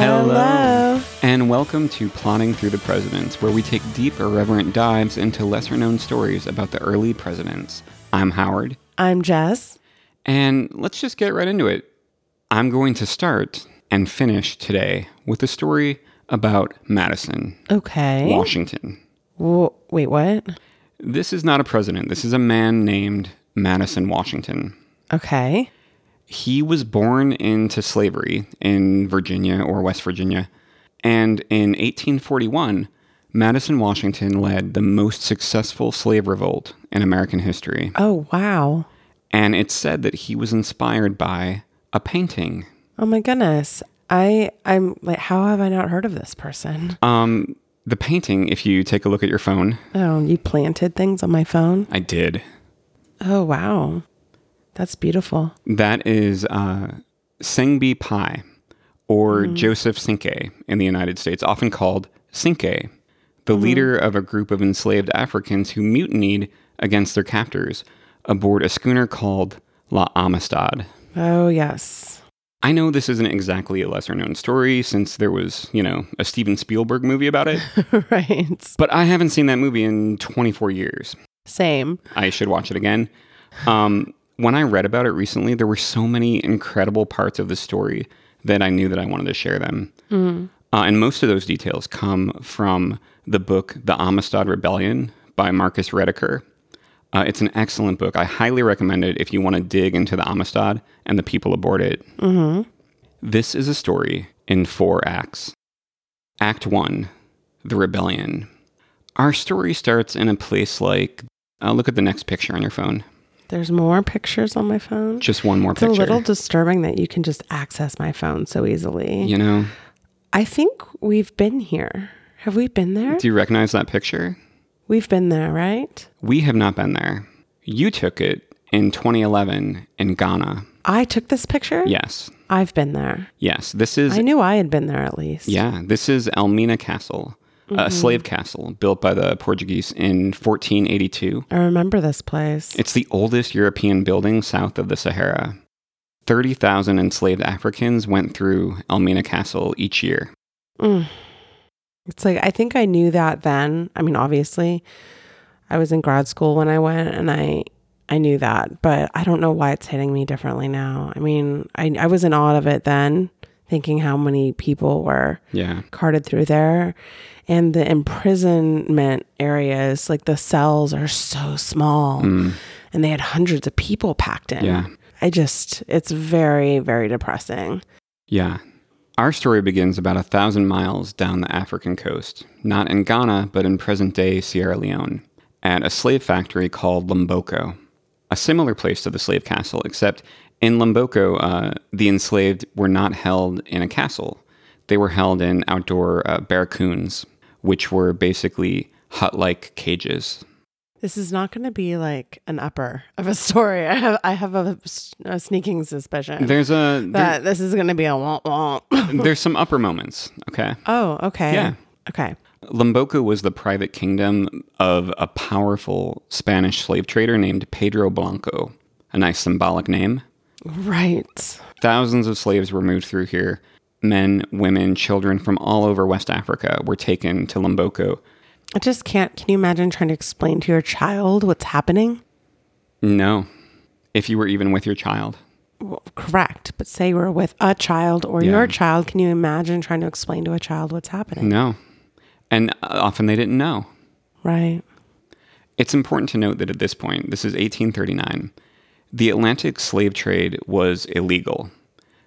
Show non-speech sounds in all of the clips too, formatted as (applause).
Hello. And welcome to Plodding Through the Presidents, where we take deep, irreverent dives into lesser known stories about the early presidents. I'm Howard, I'm Jess. and let's just get right into it. I'm going to start and finish today with a story about Madison, Okay. Washington. Wh- wait, what? This is not a president, this is a man named Madison Washington. Okay. He was born into slavery in Virginia or West Virginia. And in 1841, Madison Washington led the most successful slave revolt in American history. Oh, wow. And it's said that he was inspired by a painting. Oh my goodness. I I'm like how have I not heard of this person? Um, the painting, if you take a look at your phone, Oh, you planted things on my phone? I did. Oh, wow. That's beautiful. That is uh, Sengbe Pieh, or Joseph Cinque in the United States, often called Cinque, the leader of a group of enslaved Africans who mutinied against their captors aboard a schooner called La Amistad. Oh, yes. I know this isn't exactly a lesser known story since there was, you know, a Steven Spielberg movie about it, (laughs) right. but I haven't seen that movie in 24 years. Same. I should watch it again. Um, when I read about it recently, there were so many incredible parts of the story that I knew that I wanted to share them. Uh, and most of those details come from the book The Amistad Rebellion by Marcus Rediker. Uh, it's an excellent book. I highly recommend it if you want to dig into the Amistad and the people aboard it. This is a story in four acts. Act one The Rebellion. Our story starts in a place like, uh, look at the next picture on your phone. There's more pictures on my phone. Just one more It's picture. It's a little disturbing that you can just access my phone so easily. you know, I think we've been here. Have we been there? do you recognize that picture? We've been there, right? We have not been there. You took it in 2011 in Ghana. I took this picture? Yes. I've been there. Yes. This is, I knew I had been there at least. yeah, this is Elmina Castle, a slave castle built by the Portuguese in 1482. I remember this place. It's the oldest European building south of the Sahara. 30,000 enslaved Africans went through Elmina Castle each year. Mm. It's like I think I knew that then. I mean, obviously, I was in grad school when I went, and I I knew that, but I don't know why it's hitting me differently now. I mean, I I was in awe of it then, thinking how many people were Yeah. carted through there, and the imprisonment areas, like the cells, are so small, mm. and they had hundreds of people packed in. Yeah. I just, it's very, very depressing. Yeah. Our story begins about a thousand miles down the African coast, not in Ghana, but in present day Sierra Leone, at a slave factory called Lomboko, a similar place to the slave castle, except in Lomboko, uh, the enslaved were not held in a castle. They were held in outdoor uh, barracoons, which were basically hut like cages. This is not going to be like an upper of a (laughs) story. I have I have a, a sneaking suspicion There's a there- this is going to be a womp womp. (laughs) there's some upper moments, okay? oh, okay. Yeah. Okay. Lomboko was the private kingdom of a powerful Spanish slave trader named Pedro Blanco. A nice symbolic name. Right. Thousands of slaves were moved through here. Men, women, children from all over West Africa were taken to Lomboko. I just can't. Can you imagine trying to explain to your child what's happening? No, if you were even with your child. Well, correct. But say you were with a child or Yeah. your child. Can you imagine trying to explain to a child what's happening? No. And uh, often they didn't know. Right. It's important to note that at this point, this is 1839, the Atlantic slave trade was illegal.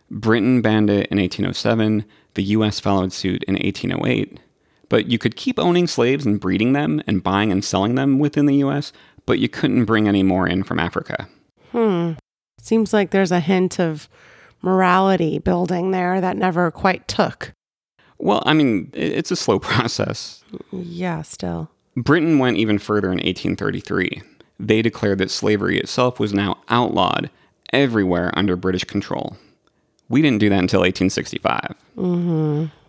Britain banned it in 1807, the US followed suit in 1808. But you could keep owning slaves and breeding them and buying and selling them within the US, but you couldn't bring any more in from Africa. Hmm. Seems like there's a hint of morality building there that never quite took. Well, I mean, it's a slow (laughs) process. Yeah, still. Britain went even further in 1833. They declared that slavery itself was now outlawed everywhere under British control. We didn't do that until 1865.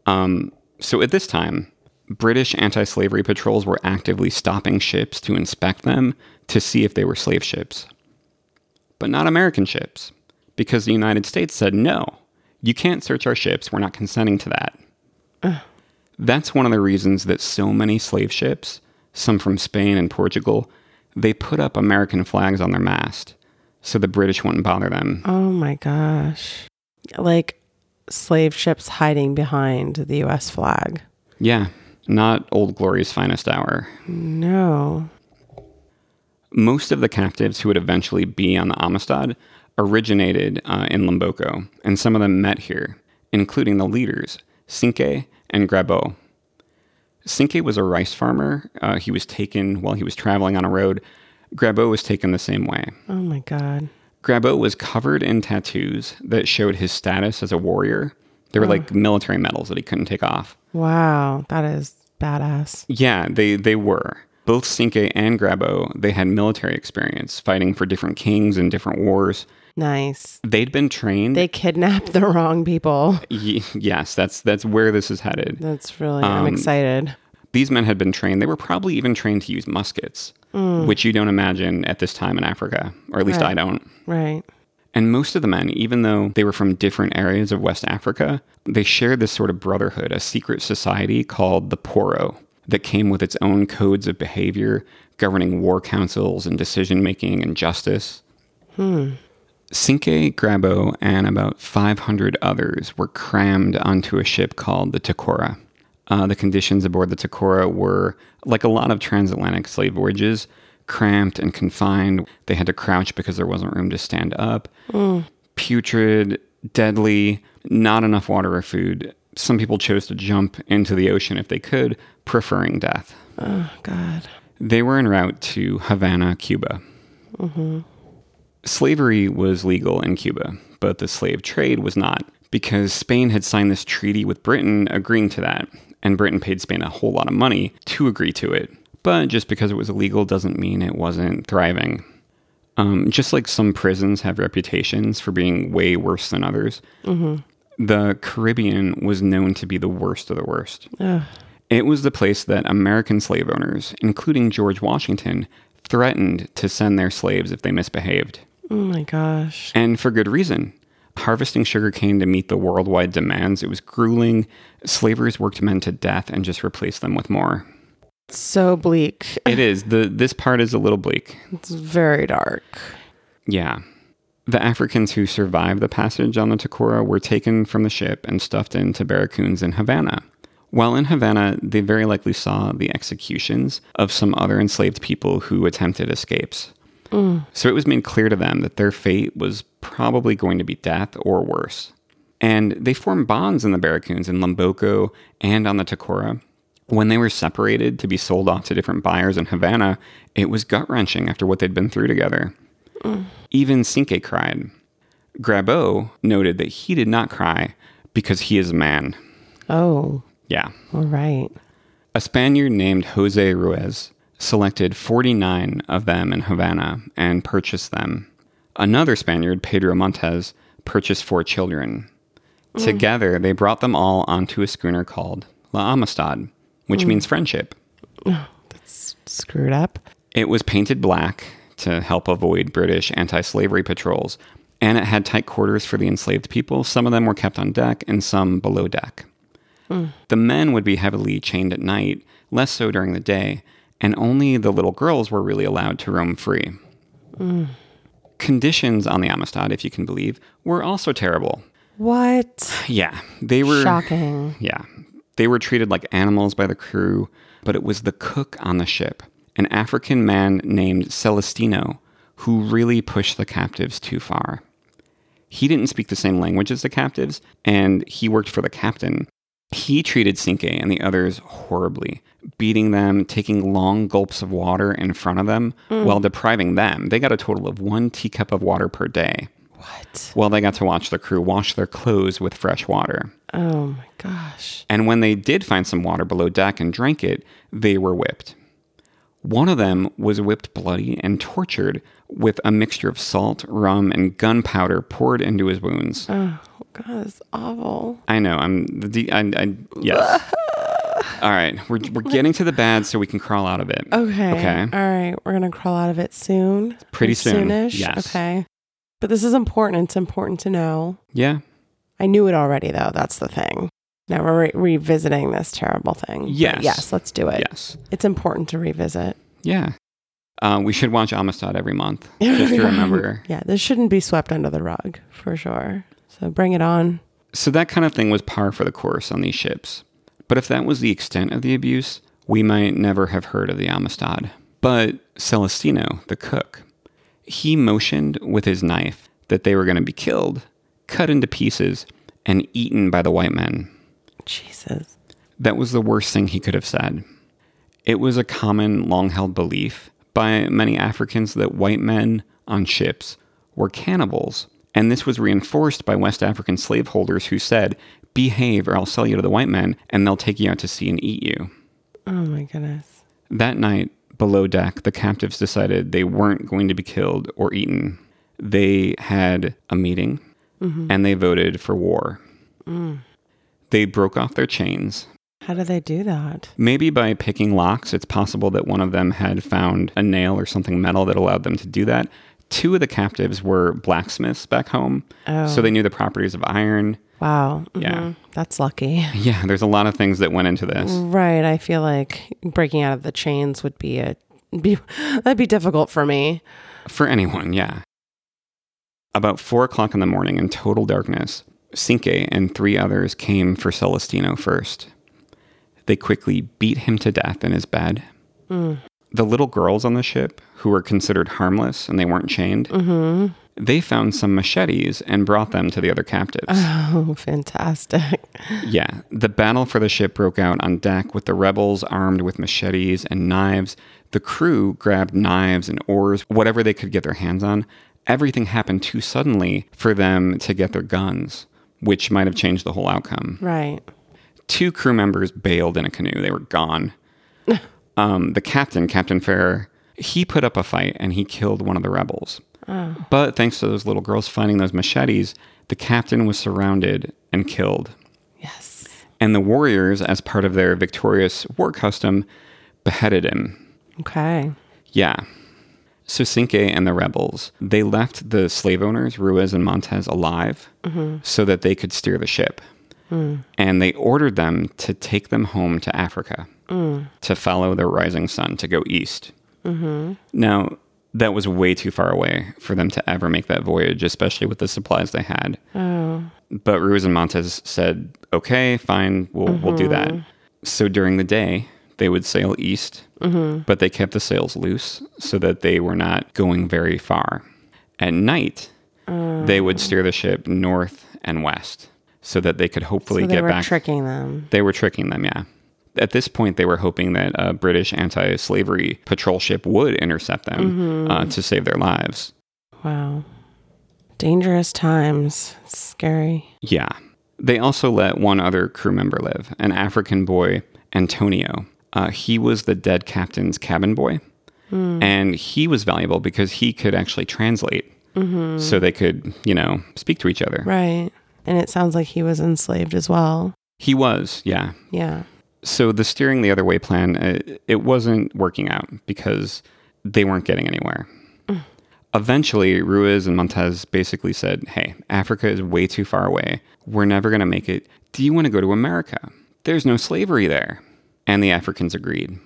Um, so at this time, British anti slavery patrols were actively stopping ships to inspect them to see if they were slave ships. But not American ships, because the United States said no, you can't search our ships, we're not consenting to that. That's one of the reasons that so many slave ships, some from Spain and Portugal, they put up American flags on their mast so the British wouldn't bother them. Oh my gosh. Like slave ships hiding behind the US flag. Yeah, not Old Glory's finest hour. No. Most of the captives who would eventually be on the Amistad originated uh, in Lomboko, and some of them met here, including the leaders, Cinque and Grabo. Cinque was a rice farmer. Uh, he was taken while he was traveling on a road. Grabo was taken the same way. Oh my God. Grabo was covered in tattoos that showed his status as a warrior. They were like military medals that he couldn't take off. Wow. That is badass. Yeah, they they were. Both Cinque and Grabo, they had military experience fighting for different kings in different wars. Nice. They'd been trained. They kidnapped the wrong people. Y- yes, that's that's where this is headed. That's really, I'm Um, excited. These men had been trained. They were probably even trained to use muskets, which you don't imagine at this time in Africa, or at least I don't. Right. And most of the men, even though they were from different areas of West Africa, they shared this sort of brotherhood, a secret society called the Poro, that came with its own codes of behavior, governing war councils and decision making and justice. Cinque, Grabo, and about 500 others were crammed onto a ship called the Tecora. Uh, the conditions aboard the Tecora were, like a lot of transatlantic slave voyages, cramped and confined. They had to crouch because there wasn't room to stand up. Putrid, deadly, not enough water or food. Some people chose to jump into the ocean if they could, preferring death. Oh God. They were en route to Havana, Cuba. Slavery was legal in Cuba, but the slave trade was not because Spain had signed this treaty with Britain agreeing to that, and Britain paid Spain a whole lot of money to agree to it. But just because it was illegal doesn't mean it wasn't thriving. Um, just like some prisons have reputations for being way worse than others, the Caribbean was known to be the worst of the worst. Ugh. It was the place that American slave owners, including George Washington, threatened to send their slaves if they misbehaved. Oh my gosh. And for good reason. Harvesting sugarcane to meet the worldwide demands, it was grueling. Slavers worked men to death and just replaced them with more. So bleak. (laughs) It is. The this part is a little bleak. It's very dark. Yeah. The Africans who survived the passage on the Tecora were taken from the ship and stuffed into barracoons in Havana. While in Havana, they very likely saw the executions of some other enslaved people who attempted escapes. Mm. So it was made clear to them that their fate was probably going to be death or worse. And they formed bonds in the barracoons in Lomboko and on the Tecora. When they were separated to be sold off to different buyers in Havana, it was gut wrenching after what they'd been through together. Mm. Even Cinque cried. Grabo noted that he did not cry because he is a man. Oh, Yeah. all right. A Spaniard named Jose Ruiz selected 49 of them in Havana and purchased them. Another Spaniard, Pedro Montes, purchased four children. Mm. Together, they brought them all onto a schooner called La Amistad, which mm. means friendship. (sighs) That's screwed up. It was painted black to help avoid British anti slavery patrols, and it had tight quarters for the enslaved people. Some of them were kept on deck and some below deck. Mm. The men would be heavily chained at night, less so during the day, and only the little girls were really allowed to roam free. Conditions on the Amistad, if you can believe, were also terrible. What? Yeah, they were Shocking. yeah. They were treated like animals by the crew, but it was the cook on the ship, an African man named Celestino, who really pushed the captives too far. He didn't speak the same language as the captives, and he worked for the captain. He treated Cinque and the others horribly, beating them, taking long gulps of water in front of them mm. while depriving them. They got a total of one teacup of water per day. What? Well, they got to watch the crew wash their clothes with fresh water. Oh my gosh. And when they did find some water below deck and drank it, they were whipped. One of them was whipped bloody and tortured with a mixture of salt, rum, and gunpowder poured into his wounds. Oh god, that's awful. I know. I'm the. de- I, I, yes. (laughs) All right. We're, we're getting to the bad so we can crawl out of it. Okay. Okay. All right. We're gonna crawl out of it soon. Pretty soon. Soonish. Yes. Okay. But this is important. It's important to know. Yeah. I knew it already, though. That's the thing. Now we're re- revisiting this terrible thing. But Yes. Yes. Let's do it. Yes. It's important to revisit. Yeah. Uh, we should watch Amistad every month (laughs) just to remember. yeah. This shouldn't be swept under the rug for sure. So bring it on. So that kind of thing was par for the course on these ships. But if that was the extent of the abuse, we might never have heard of the Amistad. But Celestino, the cook, he motioned with his knife that they were going to be killed, cut into pieces, and eaten by the white men. Jesus. That was the worst thing he could have said. It was a common, long held belief by many Africans that white men on ships were cannibals, and this was reinforced by West African slaveholders who said, Behave or I'll sell you to the white men, and they'll take you out to sea and eat you. Oh my goodness. That night, below deck, the captives decided they weren't going to be killed or eaten. They had a meeting mm-hmm. and they voted for war. Mm. They broke off their chains How do they do that? Maybe by picking locks, it's possible that one of them had found a nail or something metal that allowed them to do that. Two of the captives were blacksmiths back home, Oh. so they knew the properties of iron. Wow. Yeah. Mhm. That's lucky. (laughs) Yeah, there's a lot of things that went into this. Right. I feel like breaking out of the chains would be a be (laughs) that'd be difficult for me. For anyone, yeah. About four o'clock in the morning in total darkness, Cinque and three others came for Celestino first. They quickly beat him to death in his bed. Mm. The little girls on the ship, who were considered harmless and they weren't chained, mm-hmm. they found some machetes and brought them to the other captives. Oh, fantastic. Yeah, the battle for the ship broke out on deck with the rebels armed with machetes and knives. The crew grabbed knives and oars, whatever they could get their hands on. Everything happened too suddenly for them to get their guns, which might have changed the whole outcome. Right. Two crew members bailed in a canoe, they were gone. (laughs) um, the captain, Captain Ferrer, he put up a fight and he killed one of the rebels. But thanks to those little girls finding those machetes, the captain was surrounded and killed. Yes. And the warriors, as part of their victorious war custom, beheaded him. Okay. Yeah. So Cinque and the rebels, they left the slave owners, Ruiz and Montes, alive mm-hmm. so that they could steer the ship. Mm. And they ordered them to take them home to Africa mm. to follow the rising sun to go east. Mm-hmm. Now, that was way too far away for them to ever make that voyage, especially with the supplies they had. Oh. But Ruiz and Montes said, okay, fine, we'll, we'll do that. Mm-hmm. So during the day, they would sail east, but they kept the sails loose so that they were not going very far. At night, they would steer the ship north and west so that they could hopefully So they get were back. tricking them. They were tricking them, yeah. At this point, they were hoping that a British anti slavery patrol ship would intercept them uh, to save their lives. Wow. Dangerous times. It's scary. Yeah. They also let one other crew member live, an African boy, Antonio. Uh, he was the dead captain's cabin boy. And he was valuable because he could actually translate so they could, you know, speak to each other. Right. And it sounds like he was enslaved as well. He was, yeah. Yeah. So the steering the other way plan, uh, it wasn't working out because they weren't getting anywhere. Eventually, Ruiz and Montes basically said, Hey, Africa is way too far away. We're never going to make it. Do you want to go to America? There's no slavery there. And the Africans agreed.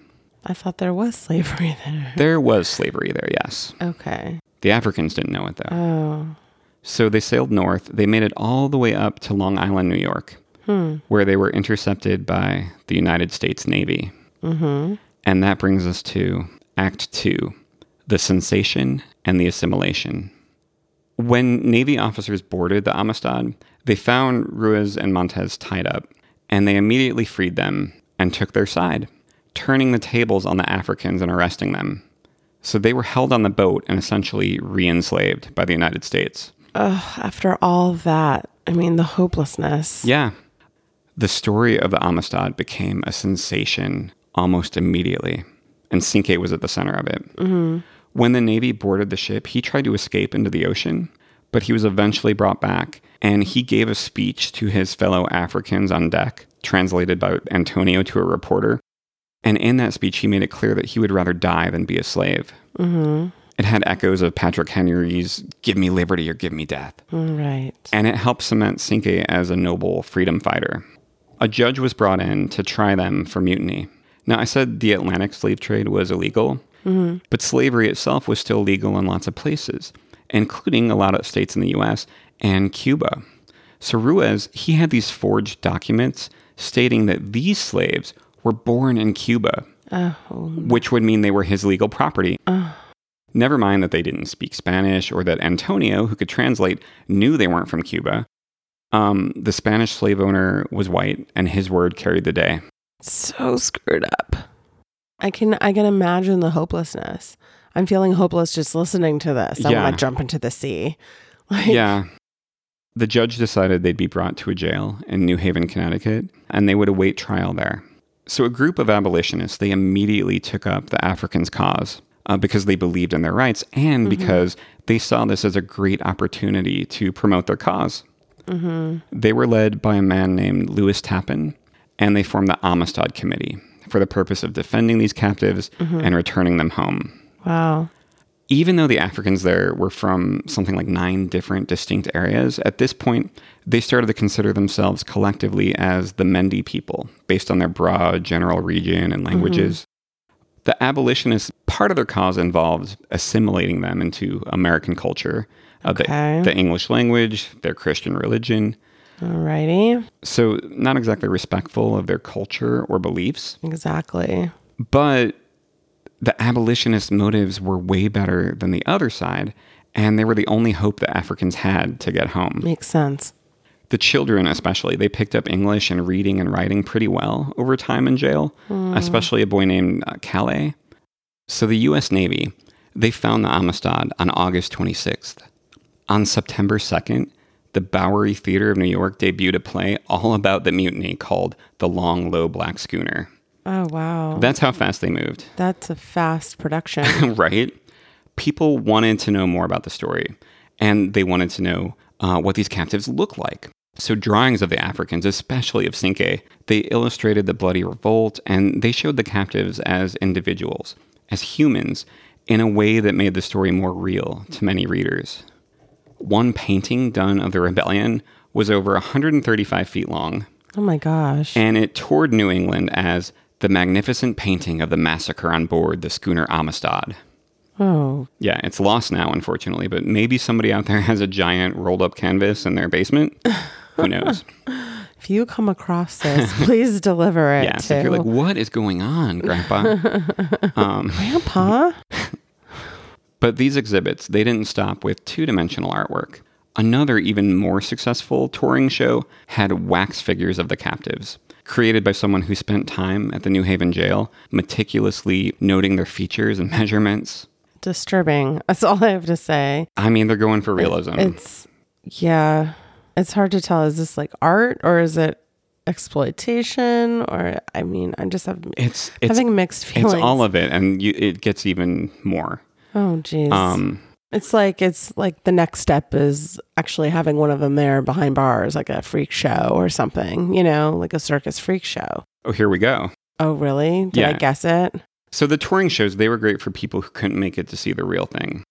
I thought there was slavery (laughs) there. There was slavery there, yes. Okay. The Africans didn't know it though. Oh. So they sailed north. They made it all the way up to Long Island, New York, where they were intercepted by the United States Navy. Mm-hmm. And that brings us to Act Two the sensation and the assimilation. When Navy officers boarded the Amistad, they found Ruiz and Montes tied up, and they immediately freed them and took their side, turning the tables on the Africans and arresting them. So they were held on the boat and essentially re enslaved by the United States. Ugh, after all that, I mean, the hopelessness. Yeah. The story of the Amistad became a sensation almost immediately, and Cinque was at the center of it. Mm-hmm. When the Navy boarded the ship, he tried to escape into the ocean, but he was eventually brought back, and he gave a speech to his fellow Africans on deck, translated by Antonio to a reporter. And in that speech, he made it clear that he would rather die than be a slave. Mm-hmm. It had echoes of Patrick Henry's Give me liberty or give me death Right. and it helped cement Cinque as a noble freedom fighter. A judge was brought in to try them for mutiny. Now, I said the Atlantic slave trade was illegal, mm-hmm. but slavery itself was still legal in lots of places, including a lot of states in the US and Cuba. So Ruiz, he had these forged documents stating that these slaves were born in Cuba, which would mean they were his legal property. Never mind that they didn't speak Spanish or that Antonio, who could translate, knew they weren't from Cuba. Um, the Spanish slave owner was white, and his word carried the day. So screwed up. I can I can imagine the hopelessness. I'm feeling hopeless just listening to this. I Yeah. want to jump into the sea. (laughs) Like, Yeah. The judge decided they'd be brought to a jail in New Haven, Connecticut, and they would await trial there. So a group of abolitionists, they immediately took up the Africans' cause uh, because they believed in their rights and mm-hmm. because they saw this as a great opportunity to promote their because mm-hmm. They were led by a man named Lewis Tappan, and they formed the Amistad Committee for the purpose of defending these captives mm-hmm. and returning them home. Wow. Even though the Africans there were from something like nine different distinct areas, at this point, they started to consider themselves collectively as the Mendi people, based on their broad general region and languages. The abolitionists, part of their cause involved assimilating them into American culture, uh, the- the, English language, their Christian religion. Alrighty. So, not exactly respectful of their culture or beliefs. Exactly. But the abolitionist motives were way better than the other side, and they were the only hope that Africans had to get home. Makes sense. The children, especially, they picked up English and reading and writing pretty well over time in jail, especially a boy named uh, Calais. So the U.S. Navy, they found the Amistad on August 26th. On September 2nd, the Bowery Theater of New York debuted a play all about the mutiny called The Long, Low Black Schooner. Oh wow. That's how fast they moved. That's a fast production. (laughs) right? People wanted to know more about the story, and they wanted to know uh, what these captives look like. So, drawings of the Africans, especially of Cinque, they illustrated the bloody revolt, and they showed the captives as individuals, as humans, in a way that made the story more real to many readers. One painting done of the rebellion was over 135 feet long, oh my gosh. and it toured New England as the magnificent painting of the massacre on board the schooner Amistad. oh. Yeah, it's lost now, unfortunately, but maybe somebody out there (laughs) has a giant rolled up canvas in their basement. Who (laughs) knows? If you come across this, (laughs) please deliver it yeah, so if you're like, what is going on, Grandpa? Um, Grandpa. but these exhibits, they didn't stop with two dimensional artwork. Another, even more successful touring show had wax figures of the captives, created by someone who spent time at the New Haven jail, meticulously noting their features and measurements. Disturbing. That's all I have to say. I mean, they're going for realism. It's yeah. It's hard to tell. Is this like art or is it exploitation? Or I mean, i'm just have it's it's having mixed feelings. it's all of it, and you, it gets even more. oh geez. Um, it's like it's like the next step is actually having one of them there behind bars, like a freak show or something. You know, like a circus freak show. oh, here we go. Oh really? Did I guess it? So the touring shows, they were great for people who couldn't make it to see the real thing.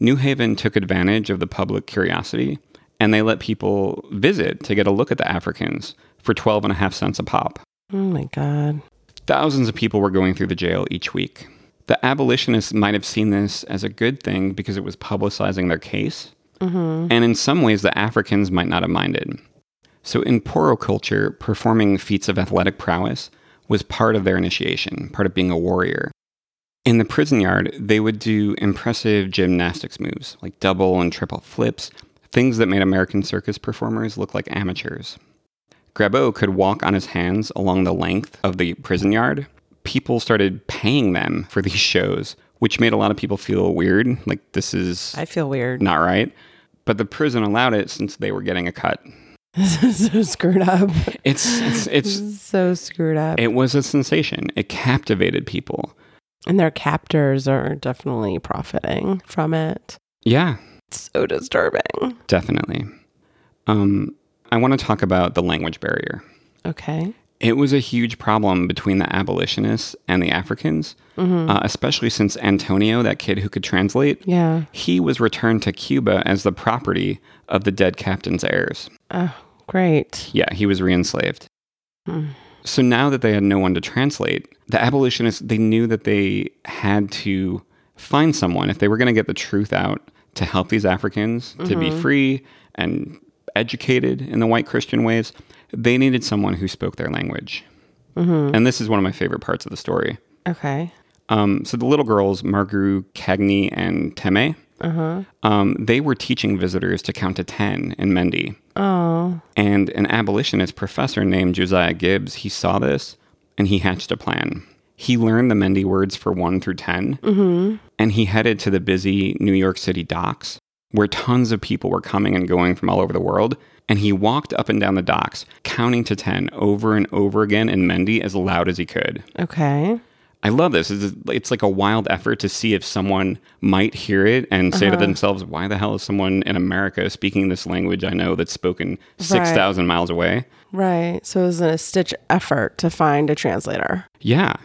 New Haven took advantage of the public curiosity and they let people visit to get a look at the Africans for 12 and a half cents a pop. Oh my god. Thousands of people were going through the jail each week. The abolitionists might have seen this as a good thing because it was publicizing their case. Mm-hmm. And in some ways, the Africans might not have minded. So in Poro culture, performing feats of athletic prowess was part of their initiation, part of being a warrior. In the prison yard, they would do impressive gymnastics moves like double and triple flips, things that made American circus performers look like amateurs. Grabo could walk on his hands along the length of the prison yard. People started paying them for these shows, which made a lot of people feel weird. Like, this is I feel weird. not right. But the prison allowed it since they were getting a cut. This (laughs) is so screwed up. It's, it's, it's, (laughs) So screwed up. it was a sensation. It captivated people. and their captors are definitely profiting from it. Yeah, It's so disturbing. definitely. Um, I want to talk about the language barrier. Okay. It was a huge problem between the abolitionists and the Africans, uh, especially since Antonio, that kid who could translate, Yeah. he was returned to Cuba as the property of the dead captain's heirs. Oh, great. Yeah, he was re-enslaved. Hmm. So now that they had no one to translate, the abolitionists they knew that they had to find someone if they were going to get the truth out to help these Africans to be free and educated in the white Christian ways. They needed someone who spoke their language. And this is one of my favorite parts of the story. Okay. Um, so the little girls, Margru, Kagne, and Teme, um, they were teaching visitors to count to 10 in Mendi. Oh, And an abolitionist professor named Josiah Gibbs, he saw this and he hatched a plan. He learned the Mendi words for 1 through 10, and he headed to the busy New York City docks where tons of people were coming and going from all over the world. And he walked up and down the docks, counting to 10 over and over again in Mendi as loud as he could. okay. I love this. It's, like a wild effort to see if someone might hear it and say to themselves, why the hell is someone in America speaking this language I know that's spoken 6,000 miles away? Right. So it was a stitch effort to find a translator. Yeah.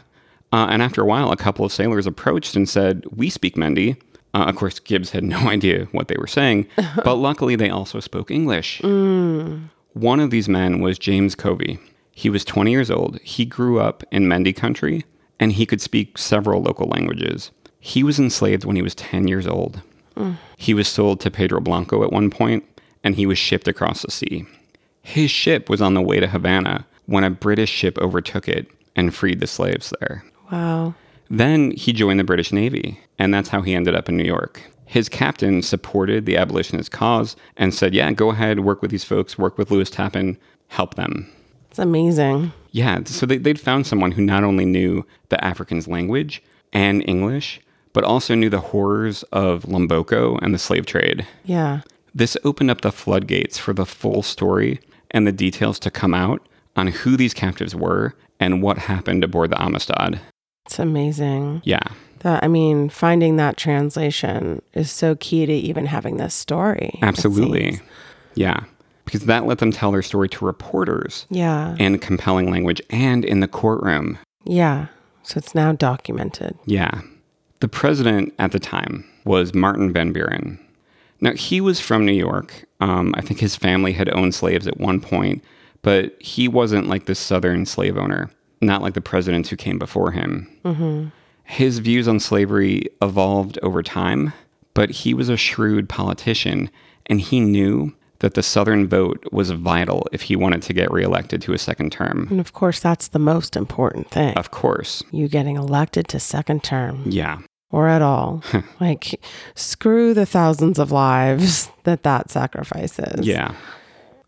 Uh, and after a while, a couple of sailors approached and said, We speak Mendi. Uh, of course, Gibbs had (laughs) no idea what they were saying, (laughs) but luckily they also spoke English. One of these men was James Covey. He was 20 years old. He grew up in Mendi country and he could speak several local languages. He was enslaved when he was 10 years old. He was sold to Pedro Blanco at one point and he was shipped across the sea. His ship was on the way to Havana when a British ship overtook it and freed the slaves there. Wow. Then he joined the British Navy, and that's how he ended up in New York. His captain supported the abolitionist cause and said, Yeah, go ahead, work with these folks, work with Lewis Tappan, help them. It's amazing. Yeah, so they, they'd found someone who not only knew the African's language and English, but also knew the horrors of Lomboko and the slave trade. Yeah. This opened up the floodgates for the full story and the details to come out on who these captives were and what happened aboard the Amistad. It's amazing. Yeah. That I mean, finding that translation is so key to even having this story. Absolutely. Yeah. Because that let them tell their story to reporters Yeah. in compelling language and in the courtroom. Yeah. So it's now documented. Yeah. The president at the time was Martin Van Buren. Now, he was from New York. Um, I think his family had owned slaves at one point, but he wasn't like the Southern slave owner, not like the presidents who came before him. Mm-hmm. His views on slavery evolved over time, but he was a shrewd politician and he knew that the Southern vote was vital if he wanted to get reelected to a second term. And of course, that's the most important thing. Of course. you getting elected to second term Yeah. or at all. (laughs) like, screw the thousands of lives that that sacrifices. Yeah.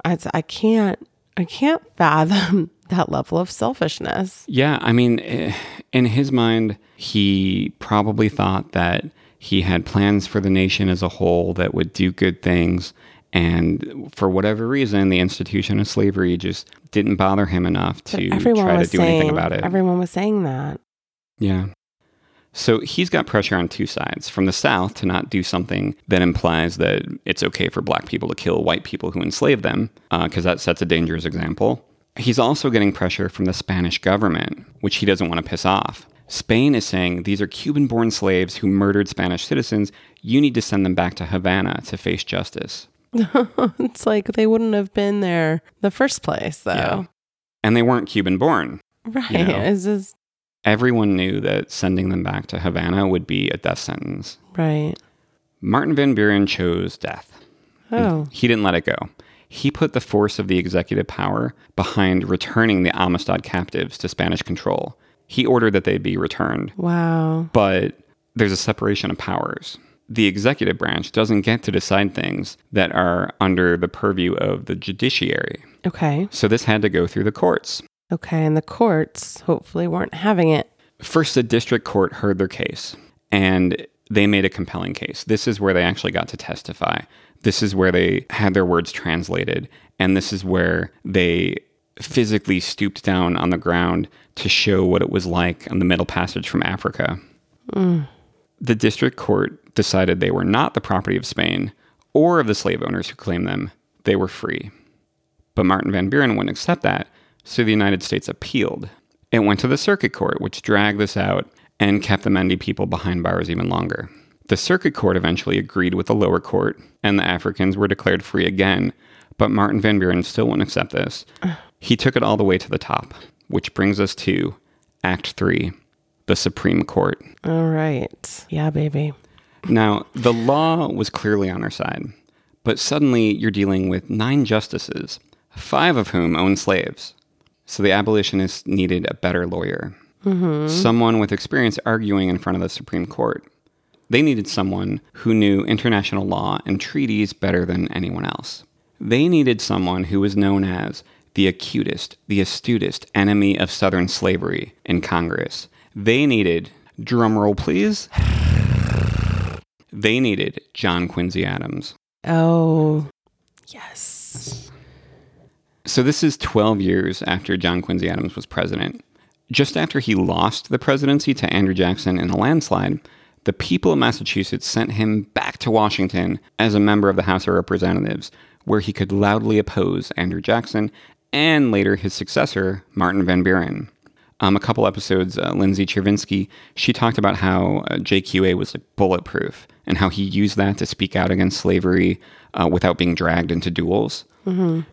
I, I can't, I can't fathom that level of selfishness. Yeah, I mean, eh, in his mind, he probably thought that he had plans for the nation as a whole that would do good things. And for whatever reason, the institution of slavery just didn't bother him enough to try to do saying, anything about it. Everyone was saying that. yeah. So he's got pressure on two sides from the South to not do something that implies that it's okay for black people to kill white people who enslave them, because that sets a dangerous example. He's also getting pressure from the Spanish government, which he doesn't want to piss off. Spain is saying these are Cuban born slaves who murdered Spanish citizens. You need to send them back to Havana to face justice. (laughs) It's like they wouldn't have been there the first place, though. Yeah. And they weren't Cuban born. Right. You know. (laughs) It's just, Everyone knew that sending them back to Havana would be a death sentence. right. Martin Van Buren chose death. Oh, He didn't let it go. He put the force of the executive power behind returning the Amistad captives to Spanish control. He ordered that they be returned, wow. but there's a separation of powers. the executive branch doesn't get to decide things that are under the purview of the judiciary. Okay. So this had to go through the courts. Okay. And the courts hopefully weren't having it. First, the district court heard their case and they made a compelling case. This is where they actually got to testify. This is where they had their words translated. And this is where they physically stooped down on the ground to show what it was like on the Middle Passage from Africa. Mm. The district court decided they were not the property of Spain or of the slave owners who claimed them. They were free. But Martin Van Buren wouldn't accept that, so the United States appealed. It went to the circuit court, which dragged this out and kept the Mendi people behind bars even longer. The circuit court eventually agreed with the lower court, and the Africans were declared free again, but Martin Van Buren still wouldn't accept this. (sighs) He took it all the way to the top, which brings us to Act 3, the Supreme Court. All right. Yeah, baby. Now, the law was clearly on our side, but suddenly you're dealing with nine justices, five of whom own slaves. So the abolitionists needed a better lawyer, mm-hmm. someone with experience arguing in front of the Supreme Court. They needed someone who knew international law and treaties better than anyone else. They needed someone who was known as the acutest, the astutest enemy of Southern slavery in Congress. They needed, drumroll please, they needed John Quincy Adams. Oh, yes. So this is 12 years after John Quincy Adams was president. Just after he lost the presidency to Andrew Jackson in a landslide, the people of Massachusetts sent him back to Washington as a member of the House of Representatives, where he could loudly oppose Andrew Jackson and later his successor, Martin Van Buren. Um, a couple episodes, uh, Lindsay Chervinsky, she talked about how uh, JQA was like bulletproof and how he used that to speak out against slavery uh, without being dragged into duels.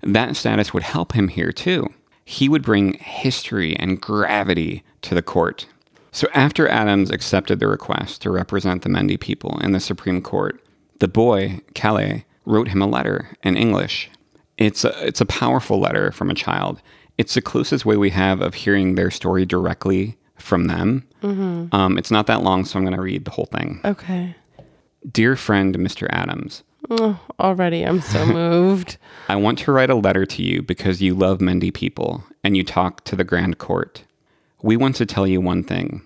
That status would help him here too. He would bring history and gravity to the court. So after Adams accepted the request to represent the Mendi people in the Supreme Court, the boy, Calais, wrote him a letter in English. It's a, it's a powerful letter from a child. It's the closest way we have of hearing their story directly from them. Um, it's not that long, so I'm going to read the whole thing. Okay. Dear friend, Mr. Adams, Oh, already I'm so (laughs) moved. I want to write a letter to you because you love Mendi people and you talk to the Grand Court. We want to tell you one thing.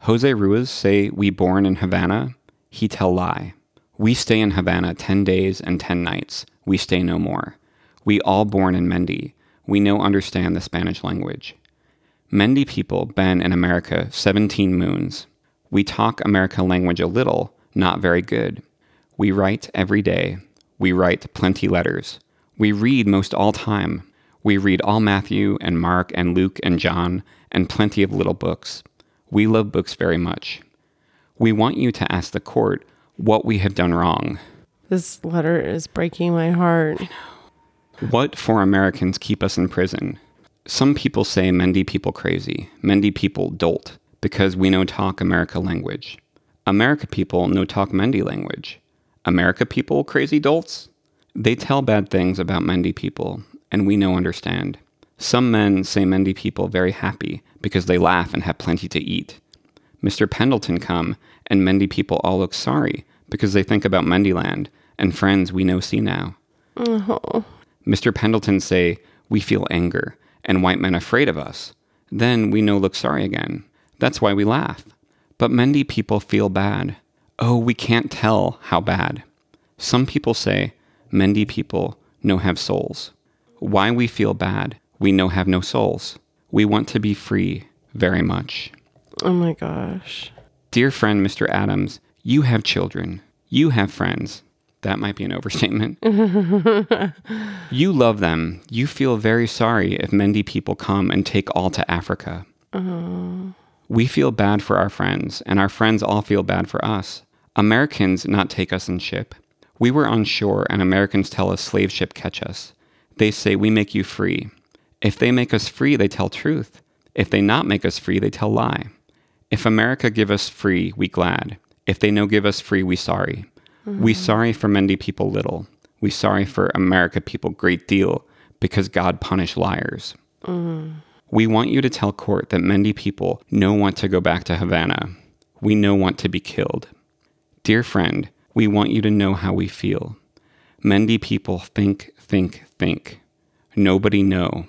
Jose Ruiz say we born in Havana. He tell lie. We stay in Havana 10 days and 10 nights. We stay no more. We all born in Mendi. We no understand the Spanish language. Mendi people been in America 17 moons. We talk America language a little, not very good. We write every day. We write plenty letters. We read most all time. We read all Matthew and Mark and Luke and John and plenty of little books. We love books very much. We want you to ask the court what we have done wrong. This letter is breaking my heart. What for Americans keep us in prison? Some people say Mendi people crazy, Mendi people dolt, because we no talk America language. America people no talk Mendi language. America people crazy dolts? They tell bad things about Mendi people, and we no understand. Some men say Mendi people very happy because they laugh and have plenty to eat. Mr. Pendleton come, and Mendi people all look sorry because they think about Mendiland and friends we no see now. Uh-huh. Mr. Pendleton say, We feel anger, and white men afraid of us. Then we no look sorry again. That's why we laugh. But Mendi people feel bad. Oh, we can't tell how bad. Some people say, Mendi people no have souls. Why we feel bad, we no have no souls. We want to be free very much. Oh my gosh. Dear friend Mr. Adams, you have children. You have friends. That might be an overstatement. (laughs) you love them. You feel very sorry if Mendi people come and take all to Africa. Uh-huh. We feel bad for our friends, and our friends all feel bad for us. Americans not take us in ship. We were on shore, and Americans tell us slave ship catch us. They say we make you free. If they make us free, they tell truth. If they not make us free, they tell lie. If America give us free, we glad. If they no give us free, we sorry. We mm-hmm. sorry for Mendi people little. We sorry for America people great deal, because God punish liars. Mm-hmm. We want you to tell court that Mendi people no want to go back to Havana. We no want to be killed. Dear friend, We want you to know how we feel. Mendi people think, think, think. Nobody know.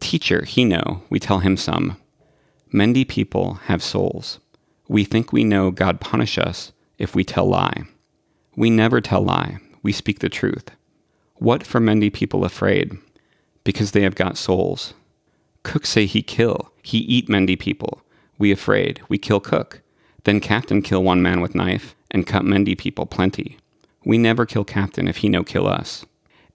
Teacher, he know. We tell him some. Mendi people have souls. We think we know God punish us if we tell lie. We never tell lie. We speak the truth. What for Mendi people afraid? Because they have got souls. Cook say he kill. He eat Mendi people. We afraid. We kill cook. Then captain kill one man with knife and cut Mendi people plenty. We never kill captain if he no kill us.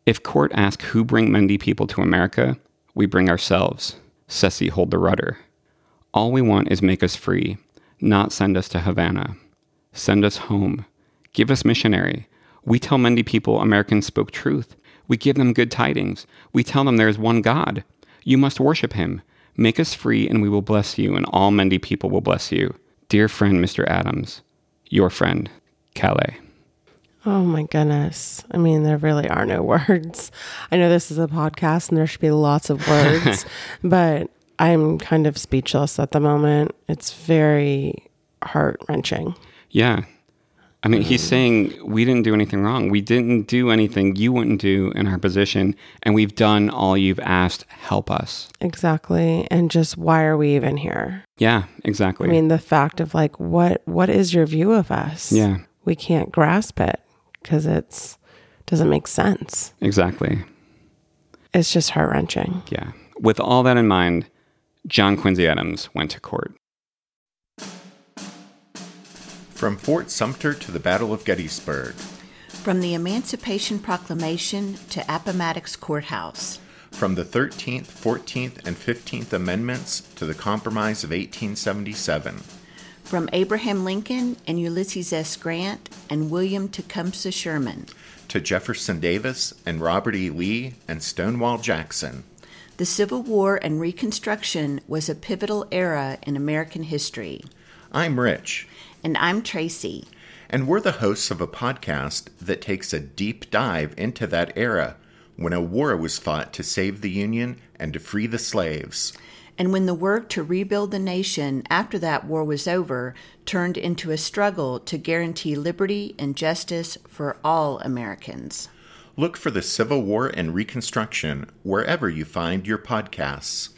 If court ask who bring Mendi people to America, we bring ourselves. Ceci hold the rudder. All we want is make us free, not send us to Havana. Send us home. Give us missionary. We tell Mendi people Americans spoke truth. We give them good tidings. We tell them there is one God. You must worship him. Make us free, and we will bless you, and all Mendi people will bless you. Dear friend, Mr. Adams, your friend, Kale. Oh my goodness. I mean, there really are no (laughs) words. I know this is a podcast and there should be lots of words, (laughs) but I'm kind of speechless at the moment. It's very heart wrenching. Yeah. I mean, he's mm. saying we didn't do anything wrong. We didn't do anything you wouldn't do in our position, and we've done all you've asked. Help us. Exactly. And just why are we even here? Yeah, exactly. I mean, the fact of like what what is your view of us? yeah, We can't grasp it because it's doesn't make sense. exactly. It's just heart-wrenching. Yeah. With all that in mind, John Quincy Adams went to court. From Fort Sumter to the Battle of Gettysburg, From the Emancipation Proclamation to Appomattox Courthouse. from the 13th, 14th, and 15th Amendments to the Compromise of 1877, From Abraham Lincoln and Ulysses S. Grant and William Tecumseh Sherman. to Jefferson Davis and Robert E. Lee and Stonewall Jackson, The Civil War and Reconstruction was a pivotal era in American history. I'm Rich, And I'm Tracy. and we're the hosts of a podcast that takes a deep dive into that era when a war was fought to save the Union and to free the slaves. And when the work to rebuild the nation after that war was over turned into a struggle to guarantee liberty and justice for all Americans. Look for the Civil War and Reconstruction wherever you find your podcasts.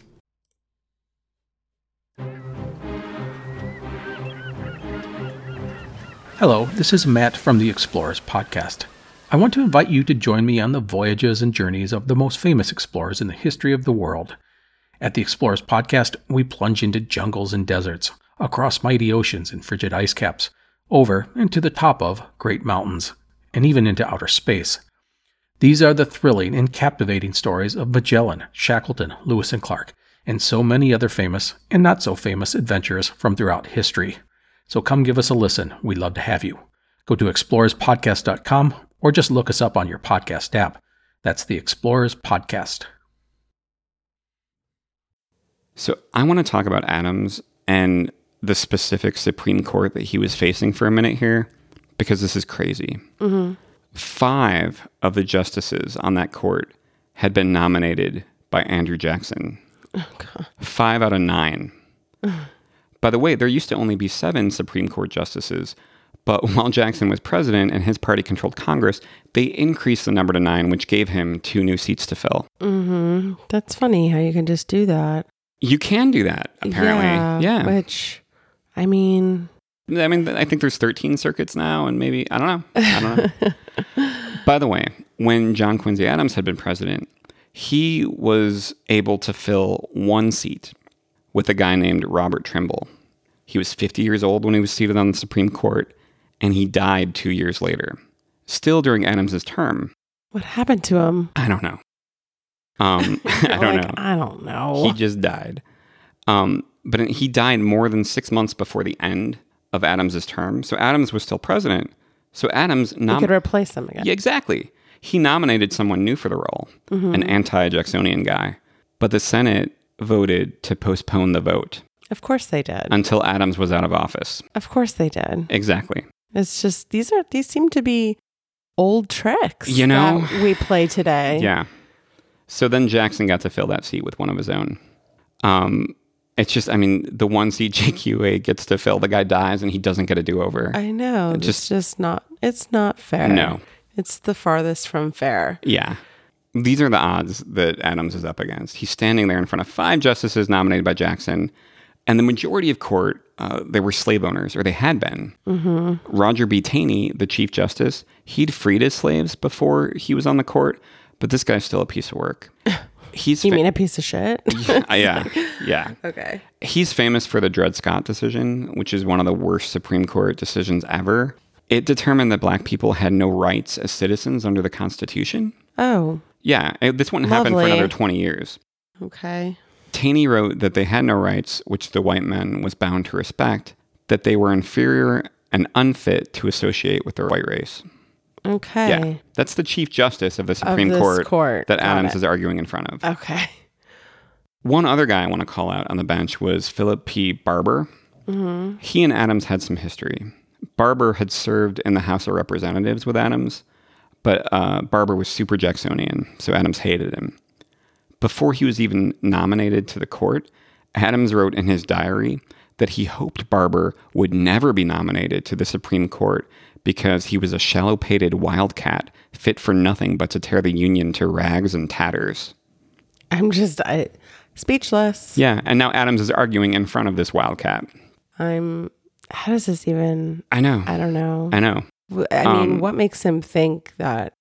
Hello, this is Matt from the Explorers Podcast. I want to invite you to join me on the voyages and journeys of the most famous explorers in the history of the world. At the Explorers Podcast, we plunge into jungles and deserts, across mighty oceans and frigid ice caps, over and to the top of great mountains, and even into outer space. These are the thrilling and captivating stories of Magellan, Shackleton, Lewis and Clark, and so many other famous and not so famous adventurers from throughout history. So come give us a listen. We'd love to have you. Go to explorerspodcast.com or just look us up on your podcast app. That's the Explorers Podcast. So I want to talk about Adams and the specific Supreme Court that he was facing for a minute here, because this is crazy. Five of the justices on that court had been nominated by Andrew Jackson. Five out of nine. (sighs) By the way, there used to only be seven Supreme Court justices, but (laughs) while Jackson was president and his party controlled Congress, they increased the number to nine, which gave him two new seats to fill. Mm-hmm. That's funny how you can just do that. You can do that, apparently. Yeah. Which, I mean, I mean, I think there's 13 circuits now, and maybe, I don't know. I don't know. (laughs) By the way, when John Quincy Adams had been president, he was able to fill one seat with a guy named Robert Trimble. He was 50 years old when he was seated on the Supreme Court, and he died two years later. Still during Adams's term. what happened to him? I don't know. Um, (laughs) (laughs) I don't Like, know. I don't know. He just died. Um, but he died more than six months before the end of Adams's term. So Adams was still president. So Adams you nom- could replace him again. yeah, exactly. He nominated someone new for the role, Mm-hmm. an anti-Jacksonian guy. But the Senate voted to postpone the vote Of course they did. until Adams was out of office. of course they did. Exactly. It's just these are these seem to be old tricks. You know? that we play today. Yeah. So then Jackson got to fill that seat with one of his own. Um, It's just, I mean, the one seat (laughs) JQA gets to fill, the guy dies and he doesn't get a do over. I know. Just- It's just not. It's not fair. No. It's the farthest from fair. Yeah. These are the odds that Adams is up against. He's standing there in front of five justices nominated by Jackson, and the majority of court, uh, they were slave owners, or they had been. Mm-hmm. Roger B. Taney, the Chief Justice, he'd freed his slaves before he was on the court, but this guy's still a piece of work. (laughs) He's You fa- mean a piece of shit? Uh, (laughs) yeah, yeah. (laughs) okay. He's famous for the Dred Scott decision, which is one of the worst Supreme Court decisions ever. It determined that black people had no rights as citizens under the Constitution. Oh, Yeah, it, this wouldn't happen for another 20 years. okay. Taney wrote that they had no rights, which the white man was bound to respect, that they were inferior and unfit to associate with the white race. Okay. Yeah, that's the Chief Justice of the Supreme this Court, court. that Got Adams it. is arguing in front of. Okay. One other guy I want to call out on the bench was Philip P. Barbour. He and Adams had some history. Barbour had served in the House of Representatives with Adams, but uh, Barbour was super Jacksonian, so Adams hated him. Before he was even nominated to the court, Adams wrote in his diary that he hoped Barbour would never be nominated to the Supreme Court because he was a shallow pated wildcat fit for nothing but to tear the Union to rags and tatters. I'm just I, speechless. Yeah, and now Adams is arguing in front of this wildcat. I'm. How does this even? I know. I don't know. I know. I mean, Um, what makes him think that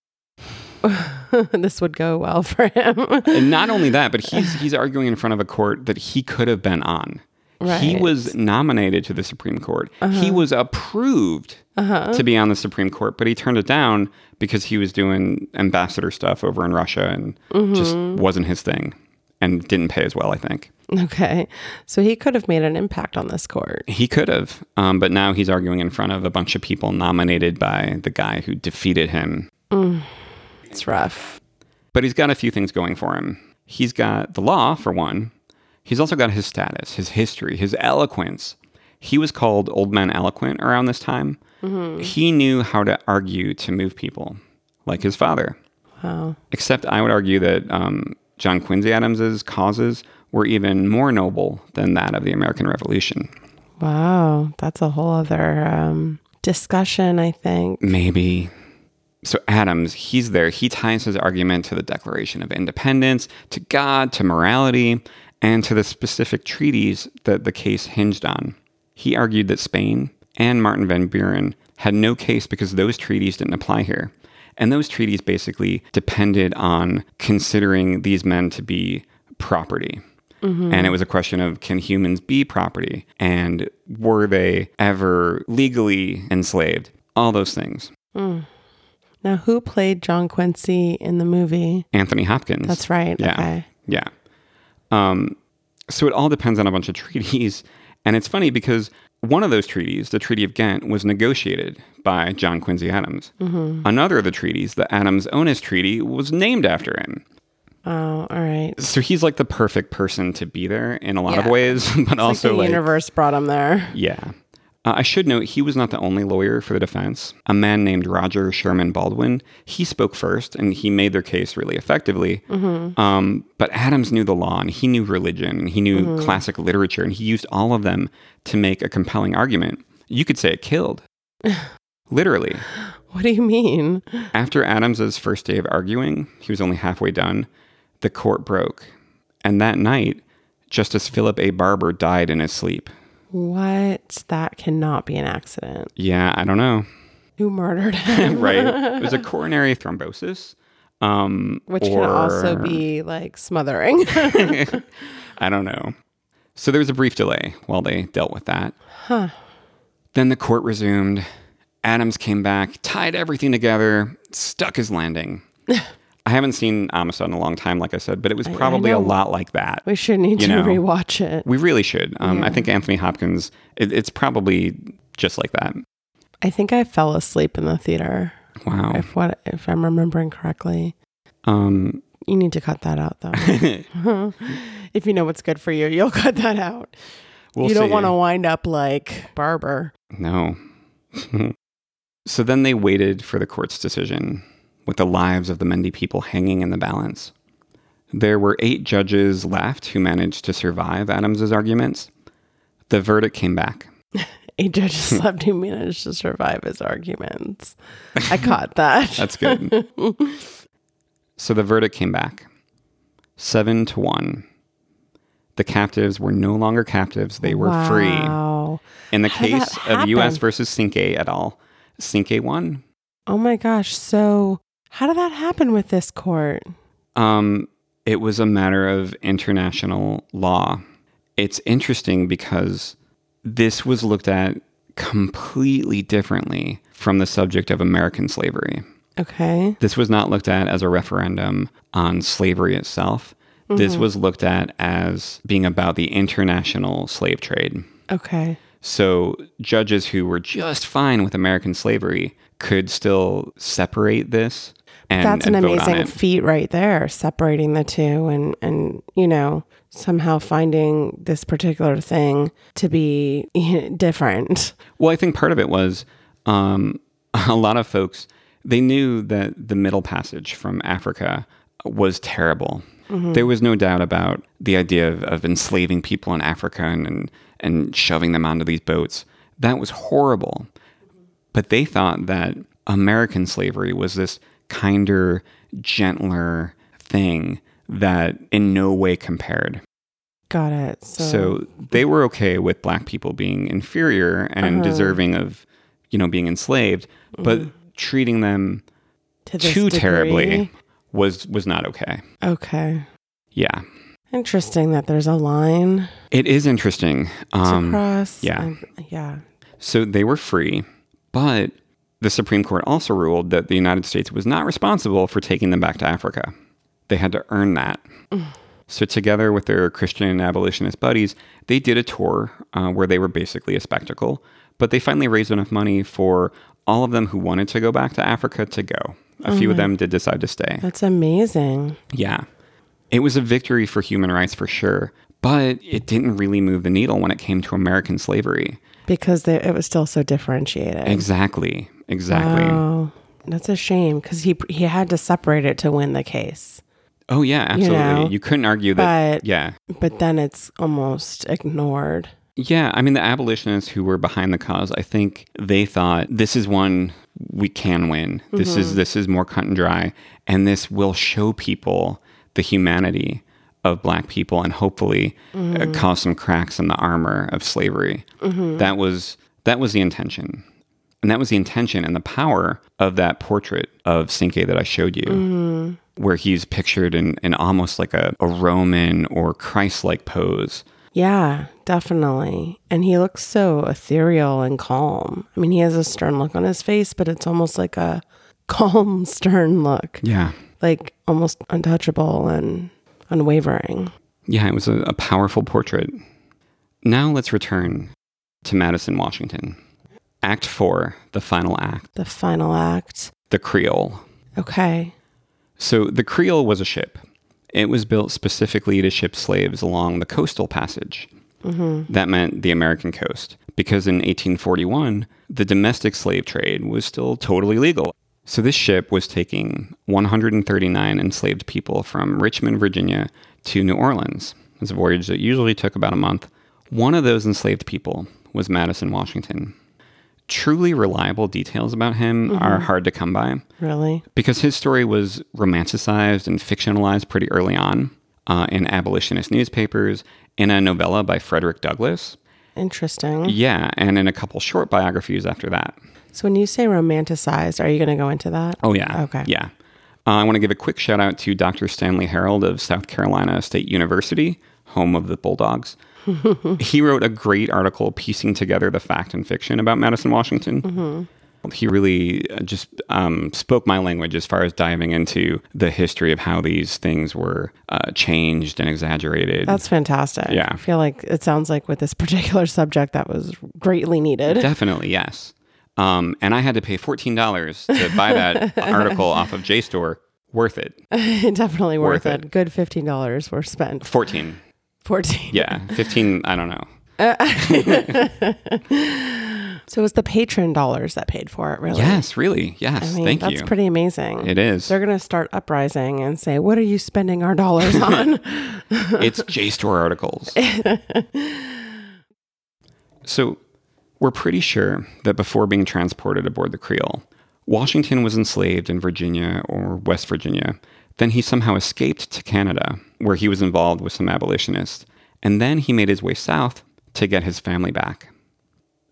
(laughs) this would go well for him? (laughs) And not only that, but he's (laughs) he's arguing in front of a court that he could have been on. Right. He was nominated to the Supreme Court. He was approved Uh-huh. to be on the Supreme Court, but he turned it down because he was doing ambassador stuff over in Russia and mm-hmm. just wasn't his thing and didn't pay as well, I think. okay, so he could have made an impact on this court. He could have, um, but now he's arguing in front of a bunch of people nominated by the guy who defeated him mm. It's rough. But he's got a few things going for him. He's got the law, for one. He's also got his status, his history, his eloquence. He was called Old Man Eloquent around this time. He knew how to argue to move people, like his father. Wow. Except I would argue that um, John Quincy Adams's causes were even more noble than that of the American Revolution. Wow, that's a whole other um, discussion. I think. Maybe. So Adams, he's there. He ties his argument to the Declaration of Independence, to God, to morality, and to the specific treaties that the case hinged on. He argued that Spain and Martin Van Buren had no case because those treaties didn't apply here. And those treaties basically depended on considering these men to be property. And it was a question of can humans be property? And were they ever legally enslaved? All those things. Now, who played John Quincy in the movie? Anthony Hopkins. That's right. Yeah. Okay. Yeah. Um, so it all depends on a bunch of (laughs) treaties. And it's funny because one of those treaties, the Treaty of Ghent, was negotiated by John Quincy Adams. Mm-hmm. Another of the treaties, the Adams Onís Treaty, was named after him. Oh, all right. So he's like the perfect person to be there in a lot of ways, (laughs) but also like the like, universe brought him there. yeah. Uh, I should note he was not the only lawyer for the defense. A man named Roger Sherman Baldwin, he spoke first and he made their case really effectively. Um, but Adams knew the law and he knew religion and he knew classic literature and he used all of them to make a compelling argument. You could say it killed. (sighs) Literally. What do you mean? After Adams's first day of arguing, he was only halfway done, the court broke. And that night, Justice Philip A. Barbour died in his sleep. What? That cannot be an accident. Yeah, I don't know. Who murdered (laughs) him? right? (laughs) It was a coronary thrombosis. Um, Which can also be like smothering. (laughs) I don't know. So there was a brief delay while they dealt with that. Huh. Then the court resumed. Adams came back, tied everything together, stuck his landing. I haven't seen Amistad in a long time, like I said, but it was probably a know. lot like that. we should need You to know. rewatch it. We really should. Um, I think Anthony Hopkins, it, it's probably just like that. I think I fell asleep in the theater. Wow. If what if I'm remembering correctly. Um, You need to cut that out though. (laughs) (laughs) if you know what's good for you, you'll (laughs) cut that out. we'll you don't see. want to wind up like Barbour. No. so then they waited for the court's decision with the lives of the Mendi people hanging in the balance. There were eight judges left who managed to survive Adams's arguments. The verdict came back. (laughs) Eight judges (laughs) left who managed to survive his arguments. I caught (laughs) that. That's good. so the verdict came back seven to one. The captives were no longer captives, they were free. Wow. In the How case of US versus Cinque et al., Cinque won. Oh my gosh. So, how did that happen with this court? Um, it was a matter of international law. It's interesting because this was looked at completely differently from the subject of American slavery. Okay. This was not looked at as a referendum on slavery itself. This was looked at as being about the international slave trade. Okay. So judges who were just fine with American slavery could still separate this and That's an and vote on amazing feat right there, separating the two and and you know, somehow finding this particular thing to be (laughs) different. Well, I think part of it was um, (laughs) a lot of folks they knew that the Middle Passage from Africa was terrible. There was no doubt about the idea of, of enslaving people in Africa and, and and shoving them onto these boats. That was horrible. But they thought that American slavery was this kinder, gentler thing that in no way compared. Got it. So, So they were okay with black people being inferior and Uh-huh. deserving of, you know, being enslaved, but treating them to too terribly was was not okay. Okay. Yeah. Interesting that there's a line It is interesting. to Um, cross. yeah. and- yeah. so they were free, but the Supreme Court also ruled that the United States was not responsible for taking them back to Africa. They had to earn that. So, together with their Christian and abolitionist buddies, they did a tour uh, where they were basically a spectacle. But they finally raised enough money for all of them who wanted to go back to Africa to go. A few of them did decide to stay. That's amazing. Yeah. It was a victory for human rights for sure, but it didn't really move the needle when it came to American slavery. Because they, it was still so differentiated. Exactly. Exactly. Oh, that's a shame because he he had to separate it to win the case. Oh yeah, absolutely. You, know, couldn't argue that. but- yeah, But then it's almost ignored. yeah. I mean, the abolitionists who were behind the cause, I think they thought this is one we can win. This Mm-hmm. is this is more cut and dry, and this will show people the humanity of black people, and hopefully uh, mm-hmm. cause some cracks in the armor of slavery. Mm-hmm. That was that was the intention. And that was the intention and the power of that portrait of Cinque that I showed you, mm-hmm. where he's pictured in, in almost like a, a Roman or Christ like pose. Yeah, definitely. And he looks so ethereal and calm. I mean, he has a stern look on his face, but it's almost like a (laughs) calm, stern look, Yeah. like almost untouchable and unwavering. Yeah, it was a, a powerful portrait. Now let's return to Madison, Washington. Act four, the final act, The final act. the Creole. Okay. So the Creole was a ship. It was built specifically to ship slaves along the coastal passage. Mm-hmm. That meant the American coast, because in 1841, the domestic slave trade was still totally legal. So this ship was taking 139 enslaved people from Richmond, Virginia to New Orleans. It's a voyage that usually took about a month. One of those enslaved people was Madison, Washington. Truly reliable details about him are hard to come by Really? because his story was romanticized and fictionalized pretty early on uh, in abolitionist newspapers, in a novella by Frederick Douglass. Interesting. Yeah, and in a couple short biographies after that. So when you say romanticized, are you going to go into that? Oh, yeah. Okay. Yeah. Uh, I want to give a quick shout out to Dr. Stanley Harrold of South Carolina State University, home of the Bulldogs. (laughs) he wrote a great article piecing together the fact and fiction about Madison, Washington. He really uh, just um, spoke my language as far as diving into the history of how these things were uh, changed and exaggerated. That's fantastic. Yeah. I feel like it sounds like with this (laughs) particular subject that was greatly needed. Definitely, yes. Um, and I had to pay $14 to buy that (laughs) article off of JSTOR. Worth it. (laughs) Definitely worth, Worth it. Good $15 were spent. 14. 14. Yeah. 15, I don't know. So it was the patron dollars that paid for it, really. Yes, really. Yes. I mean, Thank that's you. That's pretty amazing. It is. They're going to start uprising and say, What are you spending our dollars (laughs) on? it's JSTOR articles. (laughs) so we're pretty sure that before being transported aboard the Creole, Washington was enslaved in Virginia or West Virginia. Then he somehow escaped to Canada, where he was involved with some abolitionists. And then he made his way south to get his family back.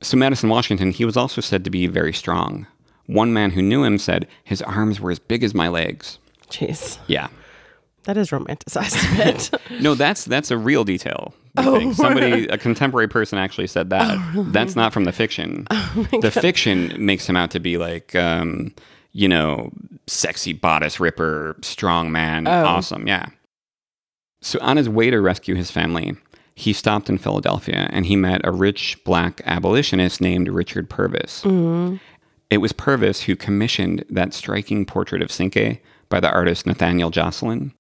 So, Madison Washington, he was also said to be very strong. One man who knew him said his arms were as big as my legs. Jeez. Yeah. That is romanticized a bit. (laughs) No, that's that's a real detail. Think. Somebody, (laughs) a contemporary person, actually said that. Oh, really? That's not from the fiction. (laughs) Oh, the fiction makes him out to be like, um, you know, sexy bodice ripper, strong man, awesome. Yeah. So on his way to rescue his family, he stopped in Philadelphia and he met a rich black abolitionist named Richard Purvis. It was Purvis who commissioned that striking portrait of Cinque by the artist Nathaniel Jocelyn.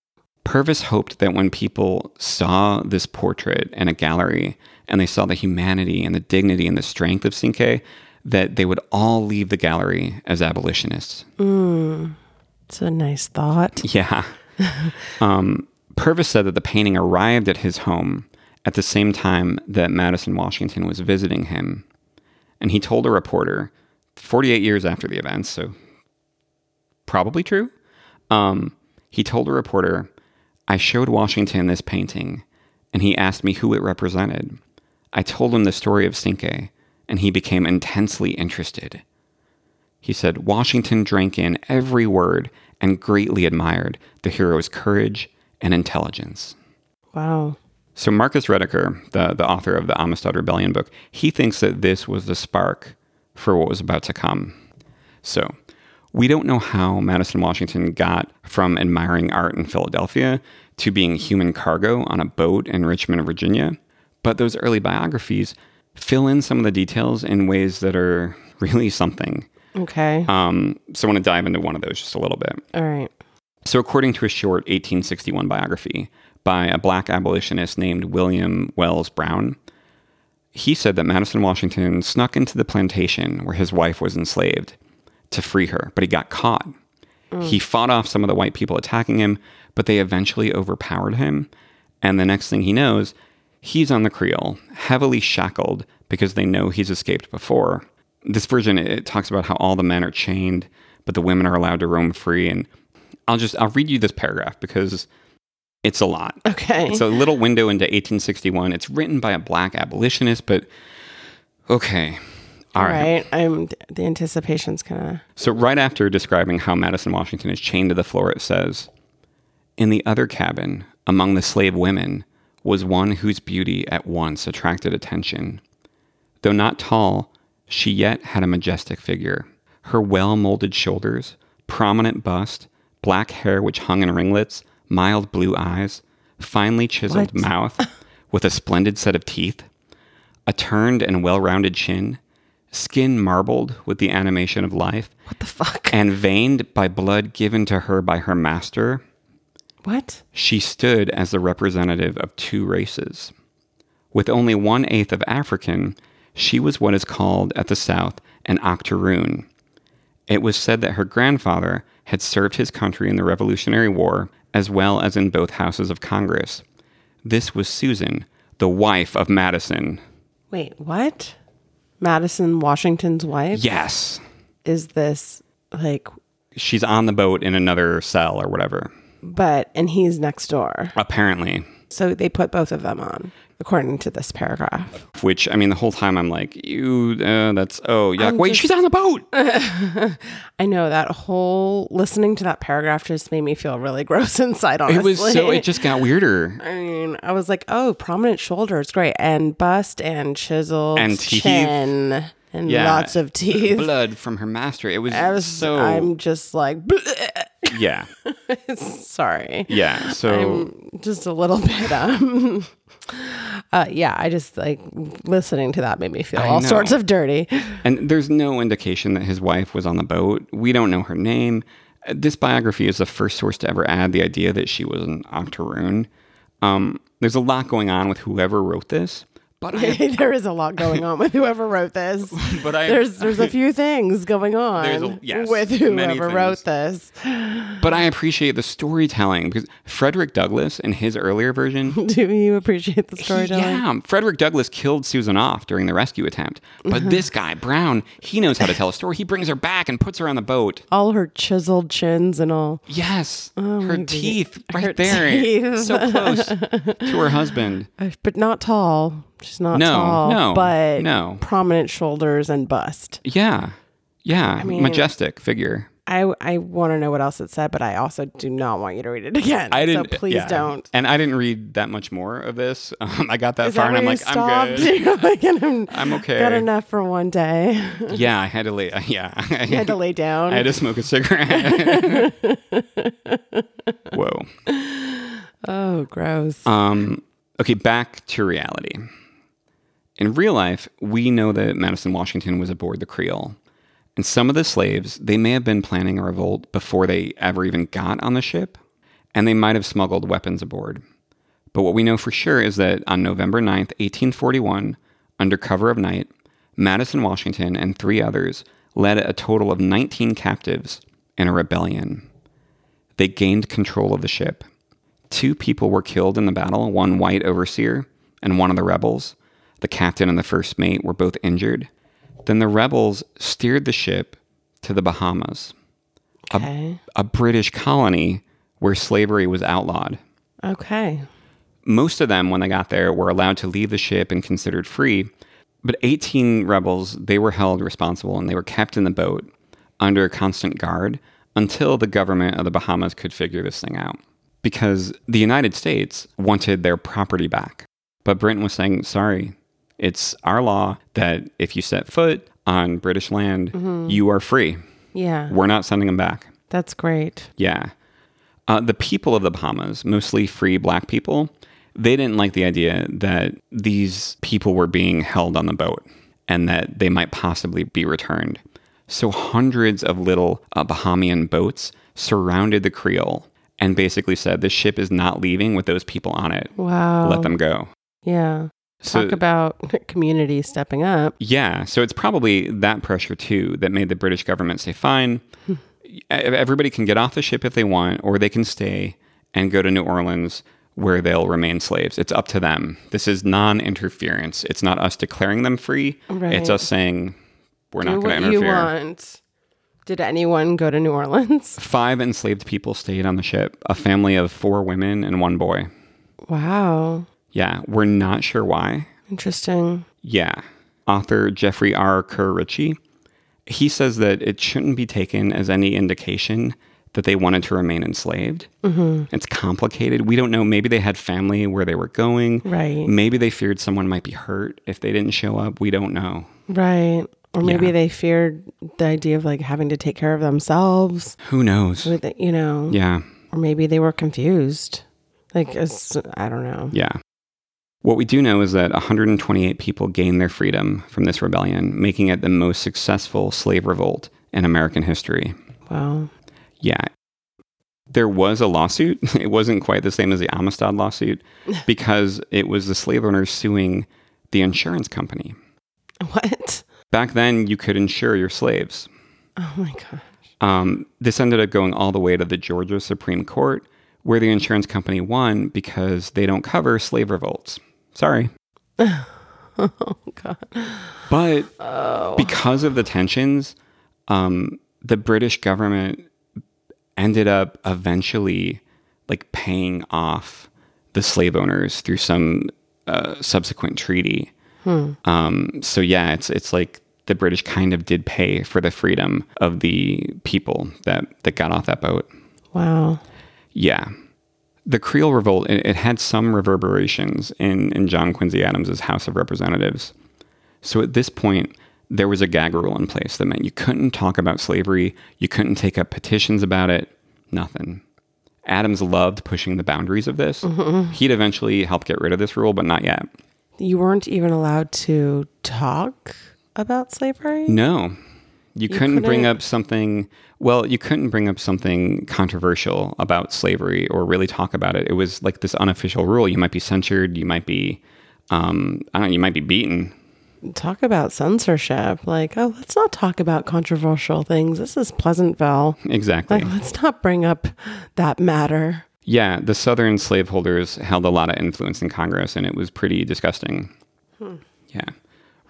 Purvis hoped that when people saw this portrait in a gallery and they saw the humanity and the dignity and the strength of Cinque, that they would all leave the gallery as abolitionists. it's a nice thought. Yeah. (laughs) um, Purvis said that the painting arrived at his home at the same time that Madison Washington was visiting him. And he told a reporter 48 years after the events, so probably true. Um, he told a reporter, I showed Washington this painting, and he asked me who it represented. I told him the story of Cinque, and he became intensely interested. He said, Washington drank in every word and greatly admired the hero's courage and intelligence. Wow. So Marcus Rediker, the, the author of the Amistad Rebellion book, he thinks that this was the spark for what was about to come. So we don't know how Madison Washington got from admiring art in Philadelphia to being human cargo on a boat in Richmond, Virginia, but those early biographies fill in some of the details in ways that are (laughs) really something. Okay. Um, so I want to dive into one of those just a little bit. All right. So, according to a short 1861 biography by a black abolitionist named William Wells Brown, he said that Madison Washington snuck into the plantation where his wife was enslaved to free her, but he got caught. He mm. fought off some of the white people attacking him, but they eventually overpowered him. And the next thing he knows, he's on the Creole, heavily shackled because they know he's escaped before. This version it talks about how all the men are chained, but the women are allowed to roam free. And I'll just I'll read you this paragraph because it's a lot. Okay. It's a little window into 1861. It's written by a black abolitionist, but okay. All right. I'm the anticipation's kind of So, right after describing how Madison Washington is chained to the floor, it says In the other cabin, among the slave women, was one whose beauty at once attracted attention. Though not tall, she yet had a majestic figure. Her well molded shoulders, prominent bust, black hair which hung in ringlets, mild blue eyes, finely chiseled What? mouth (laughs) with a splendid set of teeth, a turned and well rounded chin, skin marbled with the animation of life, what the fuck? and veined by blood given to her by her master, What? she stood as the representative of two races. With only one eighth of African, she was what is called at the South an octoroon. It was said that her grandfather had served his country in the Revolutionary War as well as in both houses of Congress. This was Susan, the wife of Madison. Wait, what? Madison Washington's wife? Yes. Is this like She's on the boat in another cell or whatever. but and he's next door. Apparently. So they put both of them on according to this paragraph. Which I mean, the whole time I'm like, you. Uh, that's oh yuck. I'm Wait, just- she's on the boat. (laughs) I know that whole listening to that paragraph just made me feel really (laughs) gross inside honestly. It was so. It just got weirder. (laughs) I mean, I was like, oh, prominent shoulders, great, and bust and chiseled And teeth. chin and Yeah. lots of teeth. Blood from her master. It was, I was, so. I'm just like, yeah, sorry. yeah. So I'm just a little bit um uh yeah i just like listening to that made me feel I all know. sorts of dirty And there's no indication that his wife was on the boat. We don't know her name. Uh, This biography is the first source to ever add the idea that she was an octoroon. Um, there's a lot going on with whoever wrote this, But I, (laughs) there is a lot going on with whoever wrote this. (laughs) but I, There's there's a few things going on a- yes, with whoever wrote this. but I appreciate the storytelling because Frederick Douglass in his earlier version, (laughs) Do you appreciate the storytelling? yeah, Frederick Douglass killed Susan off during the rescue attempt. But this guy Brown, he knows how to tell a story. He brings her back and puts her on the boat. All her chiseled chins and all. Yes, Oh her teeth right Her there, teeth. so close to her husband. Uh, But not tall. She's not No, tall. no, but no. prominent shoulders and bust. Yeah, yeah, mean- majestic figure. I I want to know what else it said, but I also do not want you to read it (laughs) again. I didn't. So please yeah. don't. And I didn't read that much more of this. (laughs) Um, I got that Is far, that and I'm like, I'm good. (laughs) Like, I'm, I'm okay. Got enough for one day. Yeah, I had to lay. Yeah, I had to lay down. I had to smoke a cigarette. Whoa. oh, gross. Um, okay, back to reality. In real life, we know that Madison Washington was aboard the Creole. And some of the slaves, they may have been planning a revolt before they ever even got on the ship, and they might have smuggled weapons aboard. But what we know for sure is that on November 9th, 1841, under cover of night, Madison Washington and three others led a total of 19 captives in a rebellion. They gained control of the ship. Two people were killed in the battle, one white overseer and one of the rebels. The captain and the first mate were both injured. Then the rebels steered the ship to the Bahamas, okay. a British colony where slavery was outlawed. Okay. Most of them, when they got there, were allowed to leave the ship and considered free. But 18 rebels, they were held responsible and they were kept in the boat under constant guard until the government of the Bahamas could figure this thing out. Because the United States wanted their property back. But Britain was saying, sorry, it's our law that if you set foot on British land, you are free. Yeah. We're not sending them back. That's great. Yeah. Uh, the people of the Bahamas, mostly free black people, they didn't like the idea that these people were being held on the boat and that they might possibly be returned. So hundreds of little uh, Bahamian boats surrounded the Creole and basically said, This ship is not leaving with those people on it. Wow. Let them go. Yeah. So- Talk about (laughs) community stepping up. Yeah, so it's probably that pressure too that made the British government say, fine, hmm. e- everybody can get off the ship if they want, or they can stay and go to New Orleans where they'll remain slaves. It's up to them. This is non interference. It's not us declaring them free, Right. it's us saying, we're Do not going to you interfere. want. Did anyone go to New Orleans? (laughs) Five enslaved people stayed on the ship, a family of four women and one boy. Wow. Yeah, we're not sure why. Interesting. Yeah. Author Jeffrey R. Kerr Ritchie, he says that it shouldn't be taken as any indication that they wanted to remain enslaved. Mm-hmm. It's complicated. We don't know. Maybe they had family where they were going. Right. Maybe they feared someone might be hurt if they didn't show up. We don't know. Right. Or maybe Yeah. they feared the idea of like having to take care of themselves Who knows? with you know. Yeah. Or maybe they were confused. Like it's I don't know. Yeah. What we do know is that 128 people gained their freedom from this rebellion, making it the most successful slave revolt in American history. Wow. Yeah. There was a lawsuit. (laughs) It wasn't quite the same as the Amistad lawsuit (laughs) because it was the slave owners suing the insurance company. What? Back then, you could insure your slaves. Oh my gosh. Um, this ended up going all the way to the Georgia Supreme Court, where the insurance company won because they don't cover slave revolts. Sorry. (laughs) Oh god. But Oh. because of the tensions, um, the British government ended up eventually like paying off the slave owners through some uh, subsequent treaty. Um, so yeah, it's it's like the British kind of did pay for the freedom of the people that that got off that boat. Wow. Yeah. The Creole Revolt, it, it had some reverberations in, in John Quincy Adams' House of Representatives. So at this point, there was a gag rule in place that meant you couldn't talk about slavery, you couldn't take up petitions about it, nothing. Adams loved pushing the boundaries of this. Mm-hmm. He'd eventually help get rid of this rule, but not yet. You weren't even allowed to talk about slavery? No. You, couldn't, bring couldn't- up something, well, you couldn't bring up something controversial about slavery or really talk about it. It was like this unofficial rule. You might be censured, you might be um, I don't know, you might be beaten. Talk about censorship. Like, oh, let's not talk about controversial things. This is Pleasantville. Exactly. Like, let's not bring up that matter. Yeah, the Southern slaveholders held a lot of influence in Congress, and it was pretty disgusting. Yeah.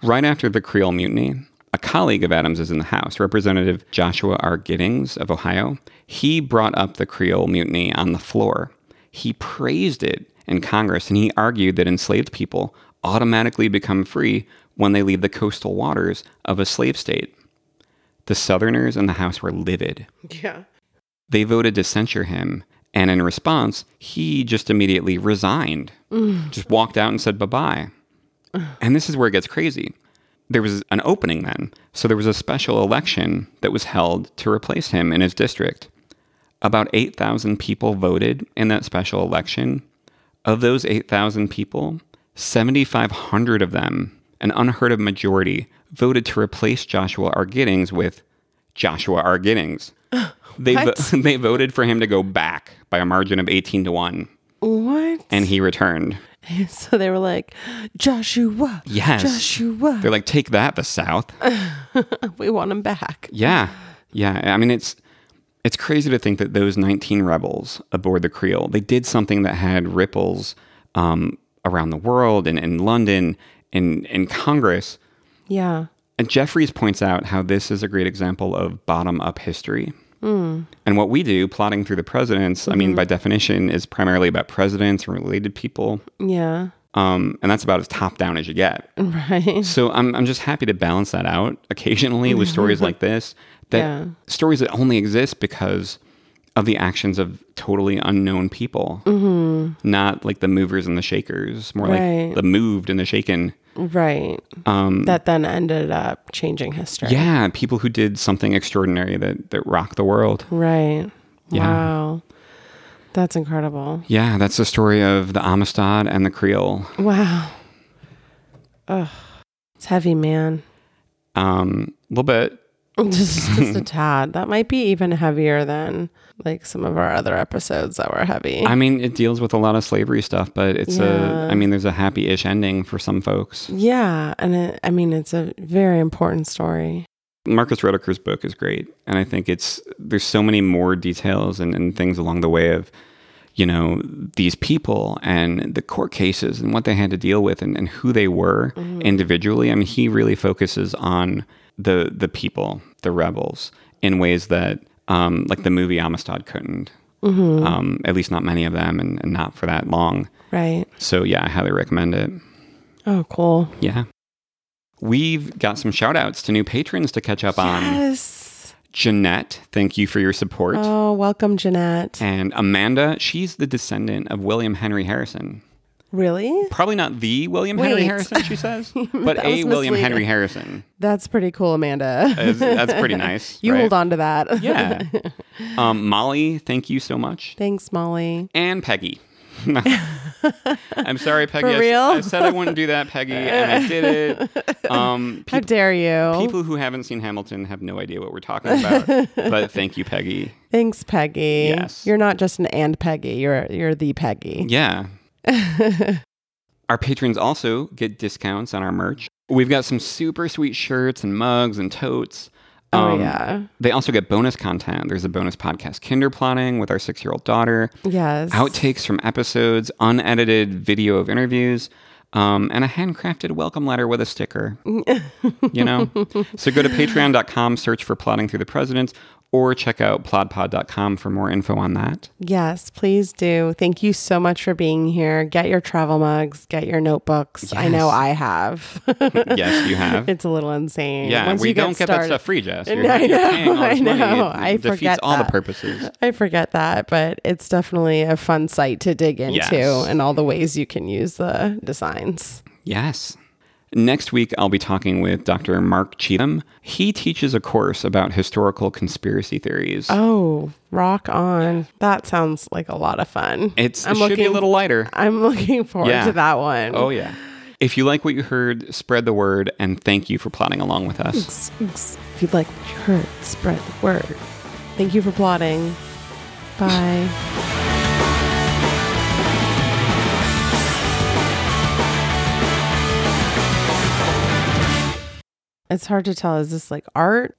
Right after the Creole Mutiny, a colleague of Adams is in the House, Representative Joshua R. Giddings of Ohio. He brought up the Creole Mutiny on the floor. He praised it in Congress, and he argued that enslaved people automatically become free when they leave the coastal waters of a slave state. The Southerners in the House were livid Yeah. they voted to censure him. And in response, he just immediately resigned, mm. just walked out and said bye bye. (sighs) And this is where it gets crazy. There was an opening then. So there was a special election that was held to replace him in his district. About 8,000 people voted in that special election. Of those 8,000 people, 7,500 of them, an unheard of majority, voted to replace Joshua R. Giddings with Joshua R. Giddings. (gasps) They, vo- (laughs) they voted for him to go back by a margin of 18 to 1, What? and he returned. (laughs) so they were like, Joshua. Yes. Joshua. They're like, take that, the South. (laughs) we want him back. Yeah. Yeah. I mean, it's it's crazy to think that those 19 rebels aboard the Creole, they did something that had ripples um, around the world and in London and in Congress. Yeah. And Jeffries points out how this is a great example of bottom up history. Mm. And what we do, Plodding Through the Presidents, I mean, by mm-hmm. definition, is primarily about presidents and related people. Yeah. Um, and that's about as top down as you get. Right. So I'm, I'm just happy to balance that out occasionally with (laughs) stories like this, that Yeah. stories that only exist because of the actions of totally unknown people, mm-hmm. not like the movers and the shakers, more Right. like the moved and the shaken. Right. Um, That then ended up changing history. yeah, people who did something extraordinary that, that rocked the world. Right. Yeah. Wow. That's incredible. Yeah, that's the story of the Amistad and the Creole. Wow. Ugh. It's heavy, man. Um, a little bit. (laughs) just, just a (laughs) tad. That might be even heavier than like some of our other episodes that were heavy. I mean, it deals with a lot of slavery stuff, but it's Yeah. a, I mean, there's a happy ish ending for some folks. yeah. And it, I mean, it's a very important story. Marcus Rediker's book is great, and I think it's there's so many more details and, and things along the way of you know these people and the court cases and what they had to deal with and, and who they were mm-hmm. individually. I mean, he really focuses on the the people, the rebels, in ways that um, like the movie Amistad couldn't. Um, at least not many of them, and, and not for that long. Right. So yeah, I highly recommend it. Oh, cool. Yeah. We've got some shout outs to new patrons to catch up on. Yes. Jeanette, thank you for your support. Oh, welcome, Jeanette. And Amanda, she's the descendant of William Henry Harrison. Really? Probably not the William Henry Harrison, she (laughs) says, but a William. Henry Harrison. That's pretty cool, Amanda. That's, that's pretty (laughs) nice. you right? hold on to that. Yeah. (laughs) Um, Molly, thank you so much. Thanks, Molly. And Peggy. I'm sorry, Peggy. For real? I, said I wouldn't do that, Peggy, and I did it. Um, How dare you? people who haven't seen Hamilton have no idea what we're talking about. but thank you, Peggy. Thanks, Peggy. Yes. You're not just an and Peggy. You're you're the Peggy. Yeah. (laughs) our patrons also get discounts on our merch. We've got some super sweet shirts and mugs and totes. Oh Um, yeah. They also get bonus content. There's a bonus podcast, Kinder Plodding, with our six year old daughter, Yes. outtakes from episodes, unedited video of interviews, um, and a handcrafted welcome letter with a sticker. (laughs) you know? So go to patreon.com, search for Plodding Through the Presidents, or check out plodpod.com for more info on that. Yes, please do. Thank you so much for being here. Get your travel mugs, get your notebooks. I know I have. (laughs) yes, you have. it's a little insane. Yeah, Once we you don't get that stuff free, Jess. I You're, know, all this (laughs) I know. It, I forget all the purposes. I forget that, but it's definitely a fun site to dig into Yes. and all the ways you can use the designs. Yes. Next week, I'll be talking with Dr. Mark Cheathem. He teaches a course about historical conspiracy theories. Oh, rock on. That sounds like a lot of fun. it's, I'm it should be a little lighter. I'm looking forward Yeah. to that one. Oh, yeah. If you like what you heard, spread the word, and thank you for plotting along with us. If you'd like what you heard, spread the word. Thank you for plotting. Bye. It's hard to tell. Is this like art?